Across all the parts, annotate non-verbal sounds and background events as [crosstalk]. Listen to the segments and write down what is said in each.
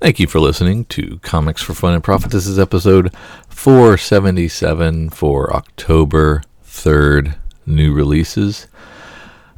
Thank you for listening to Comics for Fun and Profit. This is episode 477 for October 3rd, new releases.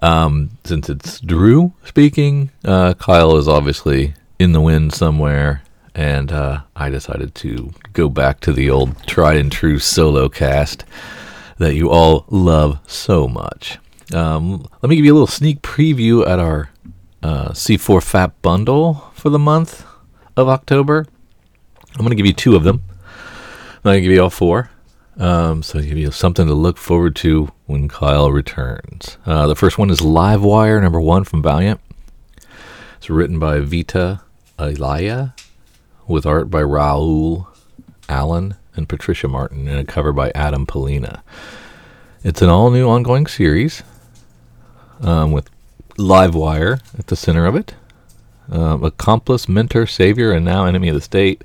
Um, since it's Drew speaking, uh, Kyle is obviously in the wind somewhere, and uh, I decided to go back to the old tried and true solo cast that you all love so much. Um, let me give you a little sneak preview at our uh, C4 Fat bundle for the month of October. I'm going to give you two of them. I'm going to give you all four. Um, so give you something to look forward to when Kyle returns. Uh, the first one is Livewire number one from Valiant. It's written by Vita Ayala with art by Raul Allen and Patricia Martin and a cover by Adam Pollina. It's an all new ongoing series um, with Livewire at the center of it um, accomplice, mentor, savior, and now enemy of the state,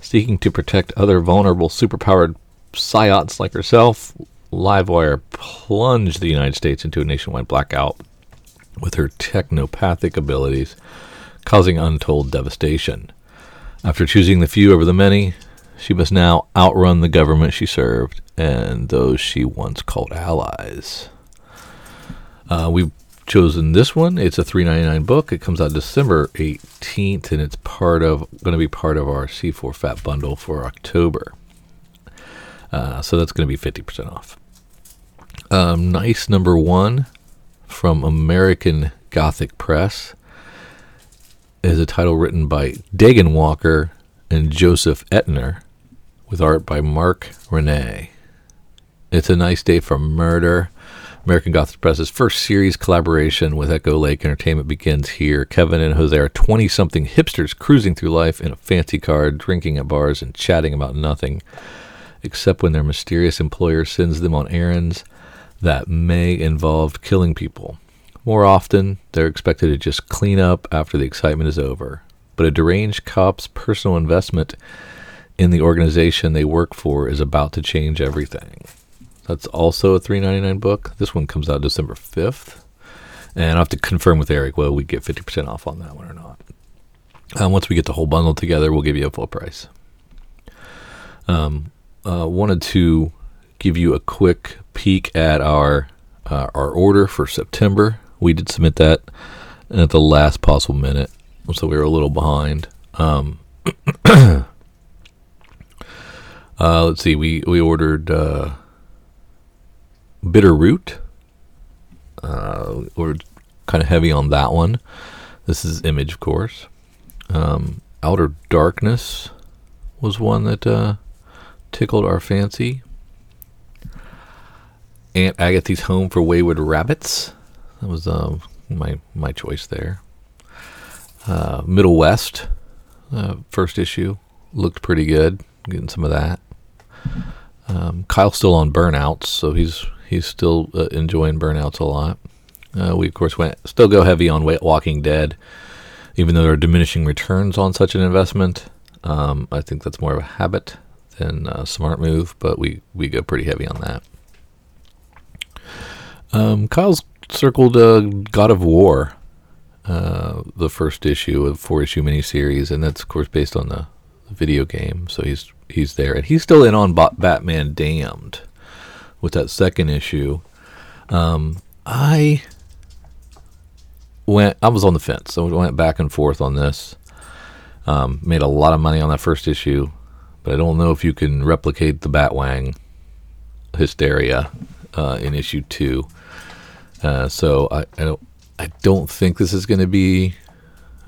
seeking to protect other vulnerable, superpowered psiots like herself. Livewire plunged the United States into a nationwide blackout with her technopathic abilities, causing untold devastation. After choosing the few over the many, she must now outrun the government she served and those she once called allies. Uh, we chosen this one. It's a 3.99 book. It comes out December 18th, and it's part of going to be part of our C4 Fat bundle for October. Uh, so that's going to be 50% off. Um, nice number one from American Gothic Press is a title written by Dagan Walker and Joseph Etner, with art by Mark Renee. It's a nice day for murder. American Gothic Press's first series collaboration with Echo Lake Entertainment begins here. Kevin and Jose are 20 something hipsters cruising through life in a fancy car, drinking at bars, and chatting about nothing, except when their mysterious employer sends them on errands that may involve killing people. More often, they're expected to just clean up after the excitement is over. But a deranged cop's personal investment in the organization they work for is about to change everything. That's also a three ninety nine book. This one comes out December fifth, and I have to confirm with Eric whether we get fifty percent off on that one or not. Um, once we get the whole bundle together, we'll give you a full price. Um, uh, wanted to give you a quick peek at our uh, our order for September. We did submit that at the last possible minute, so we were a little behind. Um, [clears throat] uh, let's see, we we ordered uh, Bitter Root. Uh, we're kind of heavy on that one. This is Image, of course. Um, Outer Darkness was one that uh, tickled our fancy. Aunt Agatha's Home for Wayward Rabbits. That was uh, my my choice there. Uh, Middle West, uh, first issue, looked pretty good. Getting some of that. Um, Kyle's still on burnouts, so he's he's still uh, enjoying burnouts a lot. Uh, we of course went still go heavy on Walking Dead, even though there are diminishing returns on such an investment. Um, I think that's more of a habit than a smart move, but we we go pretty heavy on that. Um, Kyle's circled uh, God of War, uh, the first issue of four issue miniseries, and that's of course based on the, video game. So he's he's there, and he's still in on Batman Damned with that second issue. Um, I went. I was on the fence. So I went back and forth on this. Um, made a lot of money on that first issue, but I don't know if you can replicate the Batwang hysteria uh, in issue two. Uh, so I, I don't. I don't think this is going to be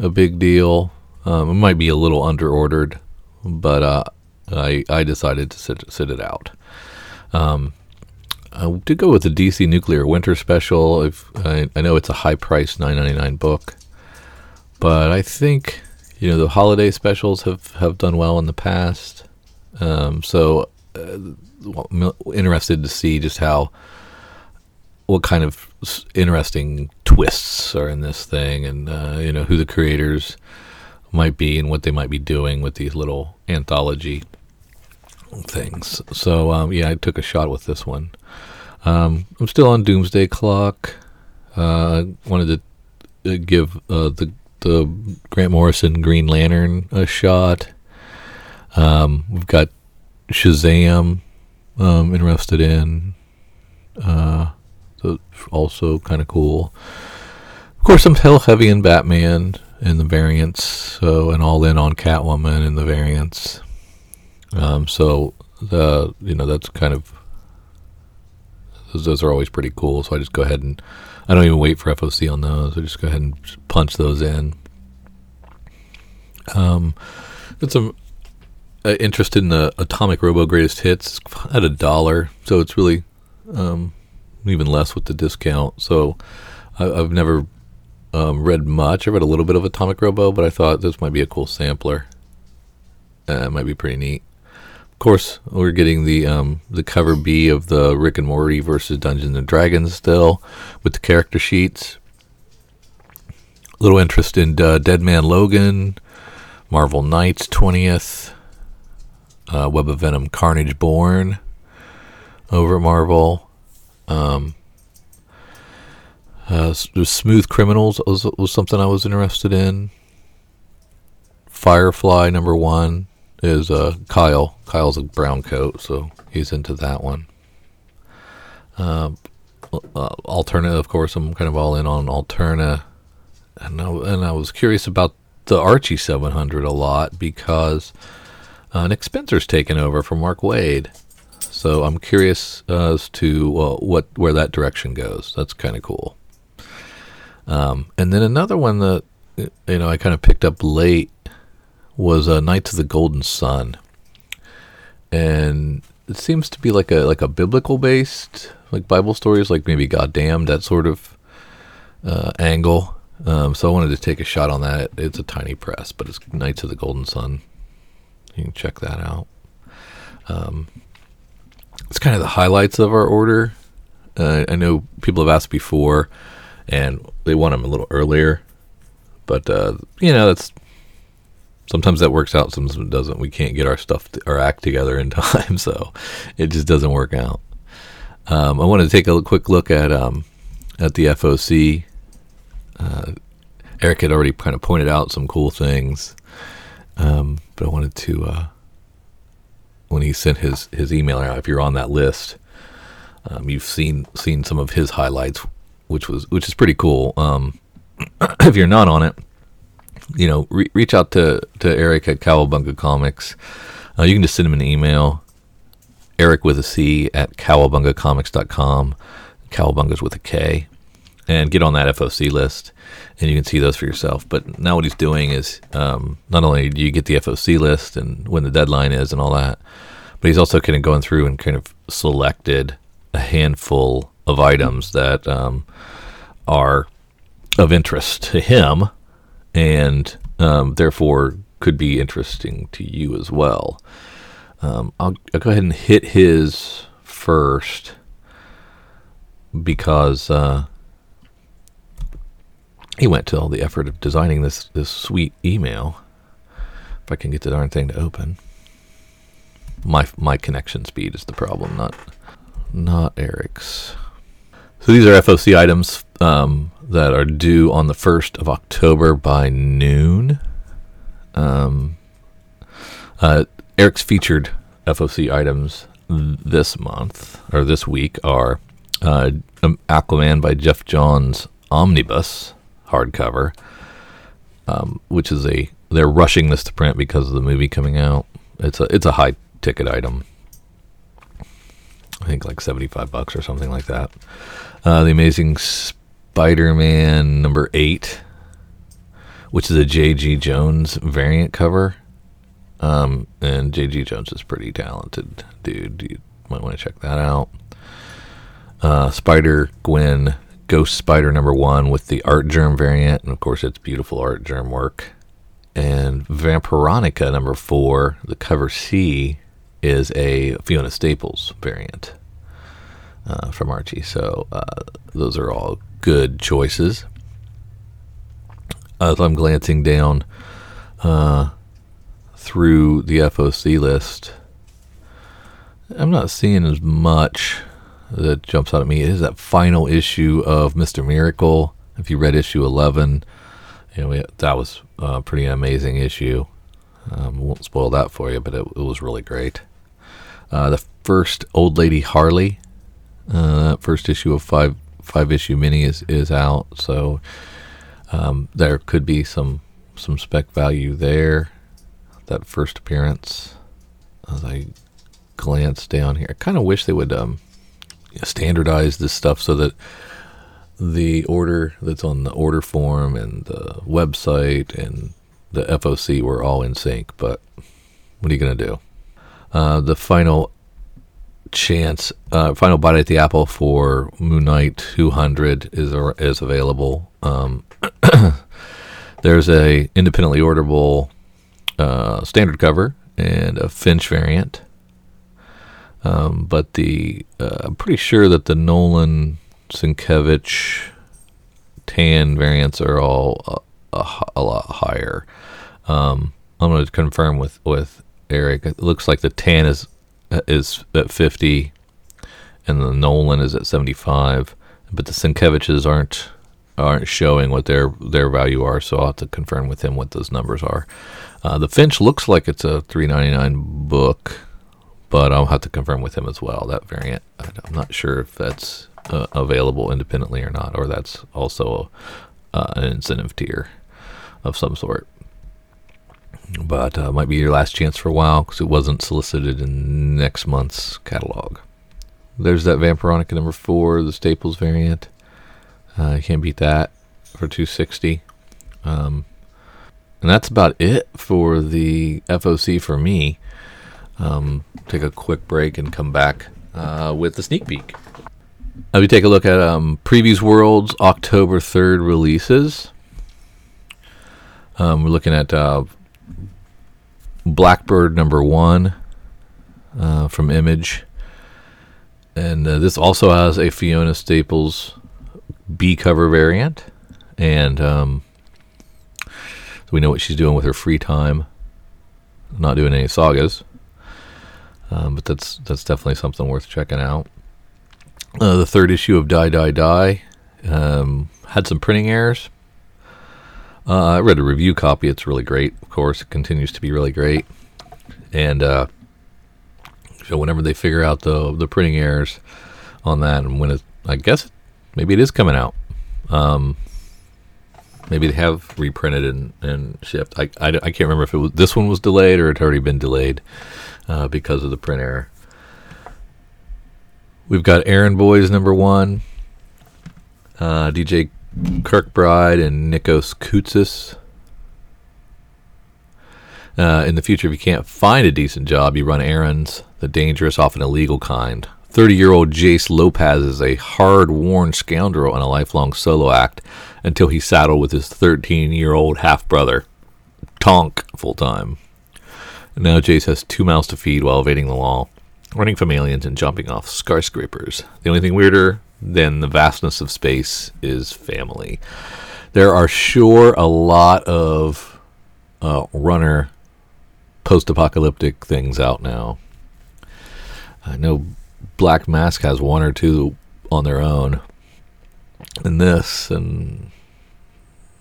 a big deal. Um, it might be a little underordered, but uh, I I decided to sit sit it out. Um, I did go with the DC Nuclear Winter Special. If I, I know it's a high price, nine ninety nine book, but I think you know the holiday specials have have done well in the past. Um, so uh, well, interested to see just how what kind of interesting twists are in this thing, and uh, you know who the creators might be and what they might be doing with these little anthology things. So um, yeah, I took a shot with this one. Um, I'm still on Doomsday Clock. Uh, wanted to uh, give uh, the the Grant Morrison Green Lantern a shot. Um, we've got Shazam um, interested in. Uh, so also kind of cool. Of course, I'm hell heavy in Batman and the variants, so and all in on Catwoman and the variants. Um, so the you know that's kind of those, those are always pretty cool. So I just go ahead and I don't even wait for FOC on those. I just go ahead and punch those in. Um, it's some uh, interested in the Atomic Robo Greatest Hits at a dollar, so it's really um, even less with the discount. So I, have never um, read much. I read a little bit of Atomic Robo, but I thought this might be a cool sampler. Uh, it might be pretty neat. Of course, we're getting the um, the cover B of the Rick and Morty versus Dungeons and Dragons still with the character sheets. A little interest in uh, Dead Man Logan, Marvel Knights 20th, uh, Web of Venom Carnage Born over at Marvel. Um, uh, Smooth Criminals was, was something I was interested in. Firefly number one is uh, Kyle. Kyle's a brown coat, so he's into that one. Uh, uh, Alterna, of course, I'm kind of all in on Alterna. And I, and I was curious about the Archie 700 a lot because uh, Nick Spencer's taken over from Mark Waid, So I'm curious as to what where that direction goes. That's kind of cool. Um, and then another one that you know I kind of picked up late was uh, Knights of the Golden Sun, and it seems to be like a like a biblical based like Bible stories, like maybe Goddamn that sort of uh, angle. Um, so I wanted to take a shot on that. It's a tiny press, but it's Knights of the Golden Sun. You can check that out. Um, it's kind of the highlights of our order. Uh, I know people have asked before, and they want them a little earlier, but uh, you know that's sometimes that works out, sometimes it doesn't. We can't get our stuff, to, our act together in [laughs] time, so it just doesn't work out. Um, I want to take a quick look at um, at the FOC. Uh, Eric had already kind of pointed out some cool things, um, but I wanted to uh, when he sent his his email out. If you're on that list, um, you've seen seen some of his highlights, which was which is pretty cool. Um, [clears throat] if you're not on it, you know, re- reach out to, to Eric at Kowabunga Comics. Uh, you can just send him an email, Eric with a C at kowabungacomics.com. Kowabunga's with a K. And get on that FOC list, and you can see those for yourself. But now what he's doing is um, not only do you get the FOC list and when the deadline is and all that, but he's also kind of going through and kind of selected a handful of items that um, are of interest to him and um, therefore could be interesting to you as well. Um, I'll, I'll, go ahead and hit his first because uh, he went to all the effort of designing this this sweet email. If I can get the darn thing to open, my my connection speed is the problem, not not Eric's. So these are FOC items um, that are due on the 1st of October by noon. Um, uh, Eric's featured FOC items this month or this week are uh, um, Aquaman by Geoff Johns Omnibus hardcover, um, which is a they're rushing this to print because of the movie coming out. It's a it's a high ticket item. I think like seventy five bucks or something like that. Uh, the Amazing Spider-Man number eight, which is a J.G. Jones variant cover. Um, and J.G. Jones is pretty talented, dude. You might want to check that out. Uh, Spider Gwen Ghost Spider number one with the Artgerm variant, and of course it's beautiful Artgerm work. And Vampironica number four, the cover C, is a Fiona Staples variant uh, from Archie. So uh, those are all good choices. As I'm glancing down uh, through the FOC list, I'm not seeing as much that jumps out at me. It is that final issue of Mr. Miracle. If you read issue 11, yeah, we, that was a pretty amazing issue. Um, won't spoil that for you, but it, it was really great. Uh, the first Old Lady Harley, uh, first issue of five five issue mini is is out, so um, there could be some some spec value there. That first appearance, as I glance down here, I kind of wish they would um, standardize this stuff so that the order that's on the order form and the website and the FOC were all in sync. But what are you going to do? Uh, the final chance, uh, final bite at the apple for Moon Knight 200 is is available. Um, [clears throat] there's a independently orderable uh, standard cover and a Finch variant. Um, but the uh, I'm pretty sure that the Nolan Sienkiewicz tan variants are all a, a, a lot higher. Um, I'm going to confirm with with Eric. It looks like the tan is is at 50, and the Nolan is at 75. But the Sienkiewicz's aren't aren't showing what their their value are, so I'll have to confirm with him what those numbers are. Uh, the Finch looks like it's a 3.99 book, but I'll have to confirm with him as well. That variant, I'm not sure if that's uh, available independently or not, or that's also uh, an incentive tier of some sort. But uh, might be your last chance for a while because it wasn't solicited in next month's catalog. There's that Vampironica number four, the Staples variant. Uh, you can't beat that for 260. Um, and that's about it for the FOC for me. Um, take a quick break and come back uh, with the sneak peek. Uh, we take a look at um, Previews World's October 3rd releases. Um, we're looking at uh, Blackbird number one uh, from Image. And uh, this also has a Fiona Staples B cover variant. And um, so we know what she's doing with her free time. Not doing any sagas. Um, but that's that's definitely something worth checking out. Uh, the third issue of Die Die Die um, had some printing errors. Uh, I read a review copy. It's really great. Of course, it continues to be really great. And uh, so whenever they figure out the the printing errors on that, and when it, I guess maybe it is coming out. Um, maybe they have reprinted and, and shipped. I, I, I, can't remember if it was this one was delayed or it had already been delayed uh, because of the print error. We've got Errand Boys number one, uh, DJ Kirkbride and Nikos Koutsis. Uh, in the future, if you can't find a decent job, you run errands, the dangerous, often illegal kind. 30 year old Jace Lopez is a hard worn scoundrel in a lifelong solo act until he's saddled with his 13 year old half brother, Tonk, full time. Now Jace has two mouths to feed while evading the law running from aliens and jumping off skyscrapers. The only thing weirder than the vastness of space is family. There are sure a lot of uh, runner post apocalyptic things out now. I know Black Mask has one or two on their own. And this and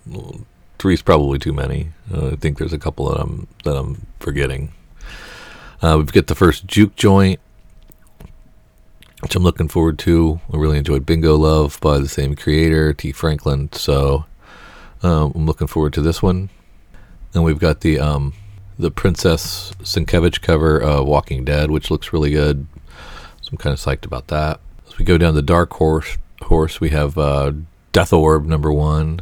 well, three's probably too many. Uh, I think there's a couple that I'm that I'm forgetting. Uh, we've got the first Jook Joint, which I'm looking forward to. I really enjoyed Bingo Love by the same creator, Tee Franklin. So um, I'm looking forward to this one. And we've got the um, the Princess Sienkiewicz cover, uh, Walking Dead, which looks really good. So I'm kind of psyched about that. As we go down the Dark Horse, horse we have uh, Death Orb number one.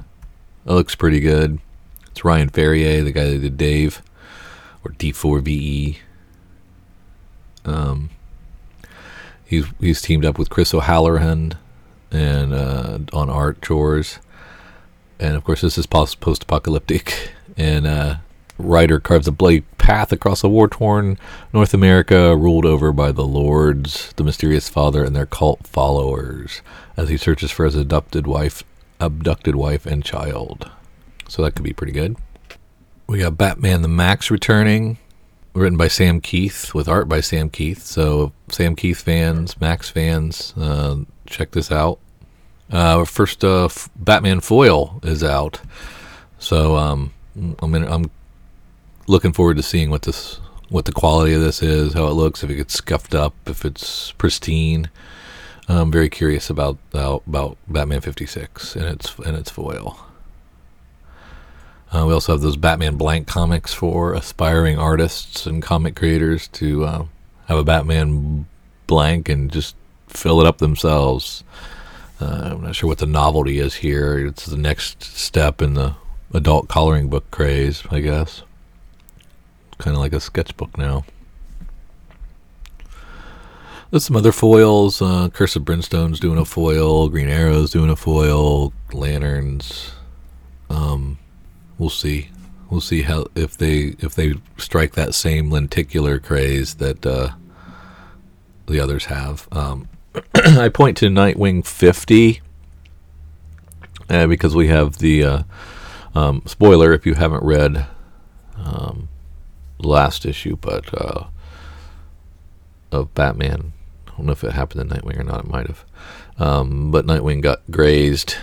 That looks pretty good. It's Ryan Ferrier, the guy that did Dave, or D4VE. Um, he's he's teamed up with Chris O'Halloran and uh, on art chores, and of course this is post apocalyptic. And uh, Ryder carves a bloody path across a war torn North America, ruled over by the Lords, the mysterious father, and their cult followers, as he searches for his adopted wife, abducted wife and child. So that could be pretty good. We got Batman the Max returning written by Sam Kieth with art by Sam Kieth. So Sam Kieth fans, Max fans, uh, check this out. Uh, first, uh, Batman foil is out. So um, I'm in, I'm looking forward to seeing what this what the quality of this is, how it looks, if it gets scuffed up, if it's pristine. I'm very curious about about Batman 56 and its and its foil. Uh, we also have those Batman blank comics for aspiring artists and comic creators to uh, have a Batman blank and just fill it up themselves. Uh, I'm not sure what the novelty is here. It's the next step in the adult coloring book craze, I guess. Kind of like a sketchbook now. There's some other foils. Uh, Curse of Brimstone's doing a foil. Green Arrow's doing a foil. Lanterns. Um, we'll see. We'll see how if they if they strike that same lenticular craze that uh, the others have. Um, [clears throat] I point to Nightwing 50 uh, because we have the uh, um, spoiler if you haven't read um, last issue, but uh, of Batman. I don't know if it happened in Nightwing or not. It might have. Um, but Nightwing got grazed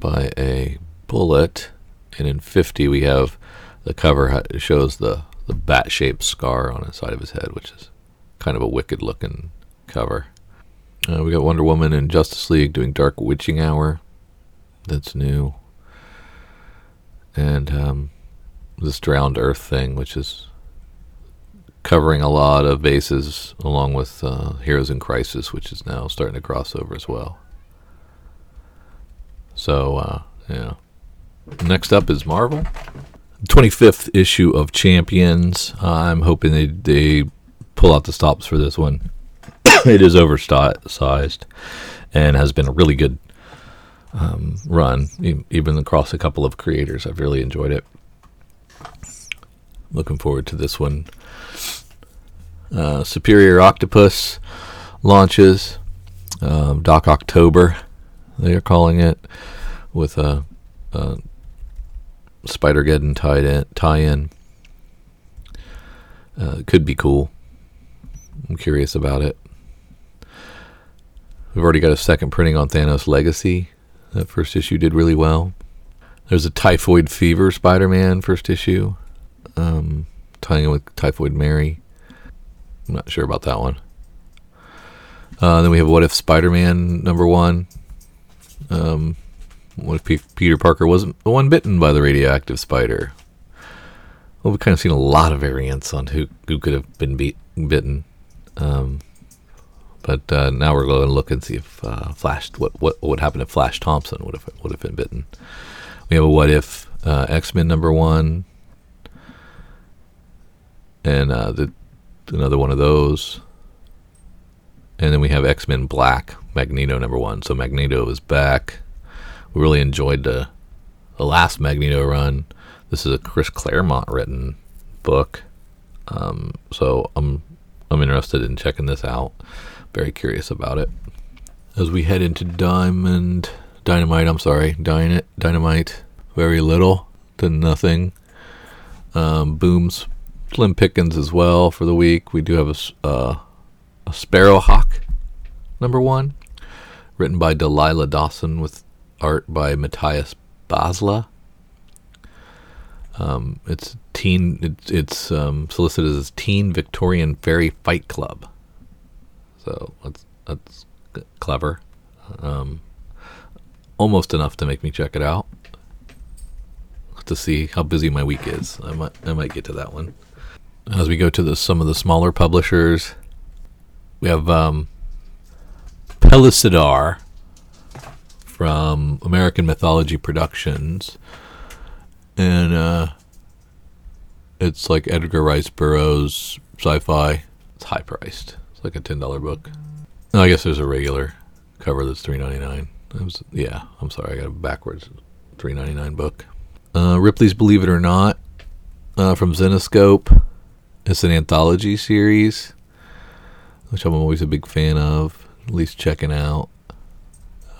by a bullet and in 50 we have the cover shows the the bat shaped scar on the side of his head, which is kind of a wicked looking cover. Uh, we got Wonder Woman and Justice League doing Dark Witching Hour. That's new. And um, this Drowned Earth thing, which is covering a lot of bases, along with uh, Heroes in Crisis, which is now starting to cross over as well. So, uh, yeah. Next up is Marvel. 25th issue of Champions. Uh, I'm hoping they, they pull out the stops for this one. [coughs] it is oversized and has been a really good um, run, even across a couple of creators. I've really enjoyed it. Looking forward to this one. Uh, Superior Octopus launches. Um, Doc October, they are calling it, with a, a Spider Geddon tied in, tie in. Uh, could be cool. I'm curious about it. We've already got a second printing on Thanos Legacy. That first issue did really well. There's a Typhoid Fever Spider Man first issue, um, tying in with Typhoid Mary. I'm not sure about that one. Uh, then we have What If Spider Man number one. Um, what if Peter Parker wasn't the one bitten by the radioactive spider? Well, we've kind of seen a lot of variants on who who could have been beat, bitten. Um, but uh, now we're going to look and see if uh, Flash what, what would happen if Flash Thompson would have would have been bitten. We have a what if uh, X Men number one, and uh, the, another one of those, and then we have X Men Black Magneto number one. So Magneto is back we really enjoyed the the last Magneto run. This is a Chris Claremont written book, um, so I'm I'm interested in checking this out. Very curious about it. As we head into Diamond Dynamite, I'm sorry, Dynamite, Dynamite, very little to nothing. Um, Booms, Slim Pickens as well for the week. We do have a, uh, a Sparrowhawk number one, written by Delilah Dawson with art by Matias Basla. Um, it's teen. It's, um, solicited as Teen Victorian Fairy Fight Club. So that's that's clever. Um, almost enough to make me check it out. To see how busy my week is, I might I might get to that one. As we go to the some of the smaller publishers, we have um, from American Mythology Productions, and uh, it's like Edgar Rice Burroughs sci-fi. It's high priced. It's like a ten dollar book. No, I guess there's a regular cover that's three ninety nine. Yeah, I'm sorry, I got a backwards. Three ninety nine book. Uh, Ripley's Believe It or Not uh, from Zenescope. It's an anthology series, which I'm always a big fan of. At least checking out.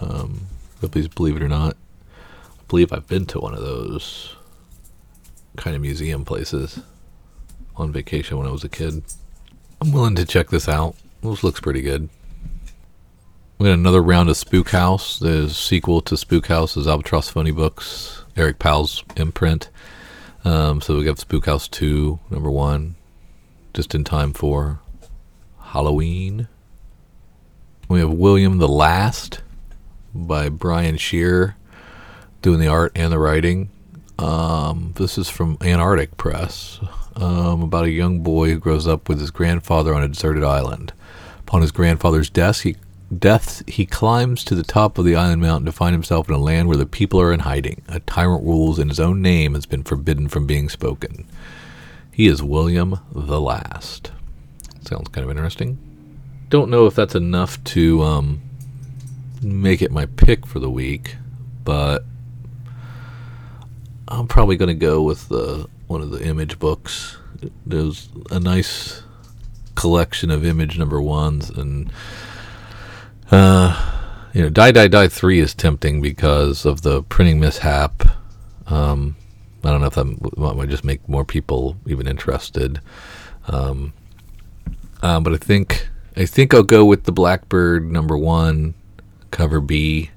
Um, Ripley's Believe It or Not. I believe I've been to one of those kind of museum places on vacation when I was a kid. I'm willing to check this out. This looks pretty good. we had another round of Spook House. The sequel to Spook House is Albatross Funny Books, Eric Powell's imprint. Um, so we got Spook House 2, number one, just in time for Halloween. We have William the Last by Brian Shearer doing the art and the writing. Um, this is from Antarctic Press um, about a young boy who grows up with his grandfather on a deserted island. Upon his grandfather's death, he death, he climbs to the top of the island mountain to find himself in a land where the people are in hiding. A tyrant rules, and his own name has been forbidden from being spoken. He is William the Last. Sounds kind of interesting. Don't know if that's enough to um, make it my pick for the week, but I'm probably going to go with the one of the image books. There's a nice collection of image number ones, and uh, you know, Die Die Die Three is tempting because of the printing mishap. Um, I don't know if that might just make more people even interested. Um, uh, but I think I think I'll go with the Blackbird number one cover B.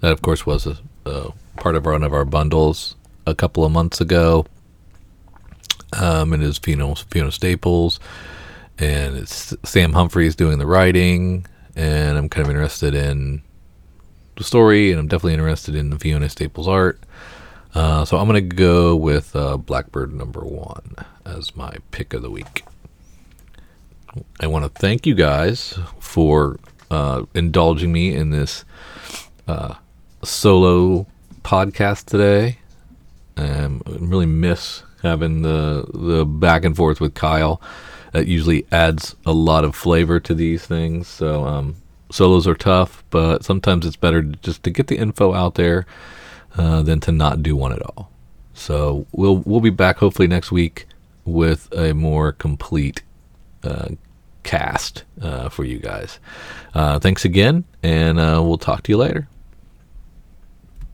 That of course was a, a part of one of our bundles a couple of months ago. Um, and it's Fiona, Fiona Staples, and it's Sam Humphries doing the writing, and I'm kind of interested in the story, and I'm definitely interested in the Fiona Staples art. Uh, so I'm gonna go with uh, Blackbird number one as my pick of the week. I want to thank you guys for uh, indulging me in this uh, solo podcast today. Um, I really miss having the the back and forth with Kyle. That usually adds a lot of flavor to these things. So um, solos are tough, but sometimes it's better just to get the info out there uh, than to not do one at all. So we'll we'll be back hopefully next week with a more complete uh, cast uh, for you guys. Uh, thanks again, and uh, we'll talk to you later.